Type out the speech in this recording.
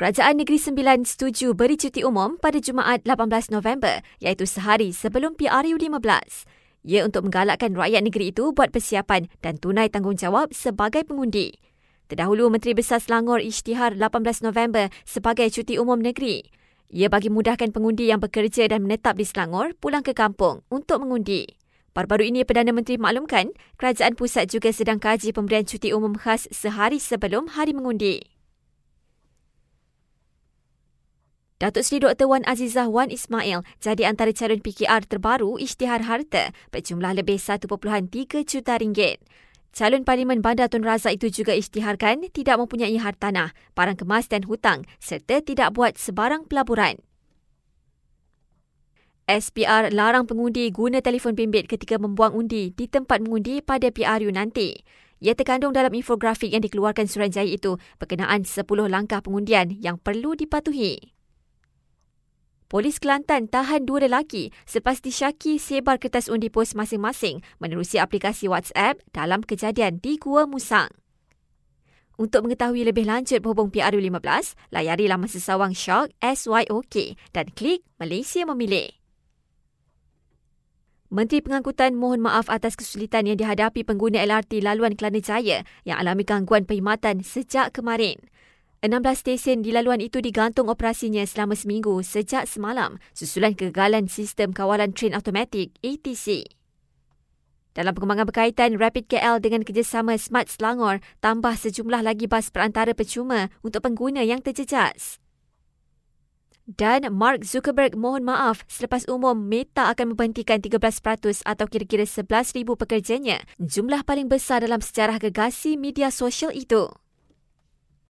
Kerajaan Negeri Sembilan setuju beri cuti umum pada Jumaat 18 November iaitu sehari sebelum PRU 15. Ia untuk menggalakkan rakyat negeri itu buat persiapan dan tunai tanggungjawab sebagai pengundi. Terdahulu Menteri Besar Selangor isytihar 18 November sebagai cuti umum negeri. Ia bagi mudahkan pengundi yang bekerja dan menetap di Selangor pulang ke kampung untuk mengundi. Baru-baru ini Perdana Menteri maklumkan kerajaan pusat juga sedang kaji pemberian cuti umum khas sehari sebelum hari mengundi. Datuk Seri Dr. Wan Azizah Wan Ismail jadi antara calon PKR terbaru isytihar harta berjumlah lebih 1.3 juta ringgit. Calon Parlimen Bandar Tun Razak itu juga isytiharkan tidak mempunyai hartanah, barang kemas dan hutang serta tidak buat sebarang pelaburan. SPR larang pengundi guna telefon bimbit ketika membuang undi di tempat mengundi pada PRU nanti. Ia terkandung dalam infografik yang dikeluarkan Suruhanjaya itu berkenaan 10 langkah pengundian yang perlu dipatuhi. Polis Kelantan tahan dua lelaki selepas disyaki sebar kertas undi pos masing-masing menerusi aplikasi WhatsApp dalam kejadian di Gua Musang. Untuk mengetahui lebih lanjut berhubung PRU 15, layari laman sesawang Shock SYOK dan klik Malaysia Memilih. Menteri Pengangkutan mohon maaf atas kesulitan yang dihadapi pengguna LRT laluan Kelana Jaya yang alami gangguan perkhidmatan sejak kemarin. 16 stesen di laluan itu digantung operasinya selama seminggu sejak semalam susulan kegagalan sistem kawalan train automatik ATC. Dalam pengembangan berkaitan, Rapid KL dengan kerjasama Smart Selangor tambah sejumlah lagi bas perantara percuma untuk pengguna yang terjejas. Dan Mark Zuckerberg mohon maaf selepas umum Meta akan memberhentikan 13% atau kira-kira 11,000 pekerjanya, jumlah paling besar dalam sejarah gegasi media sosial itu.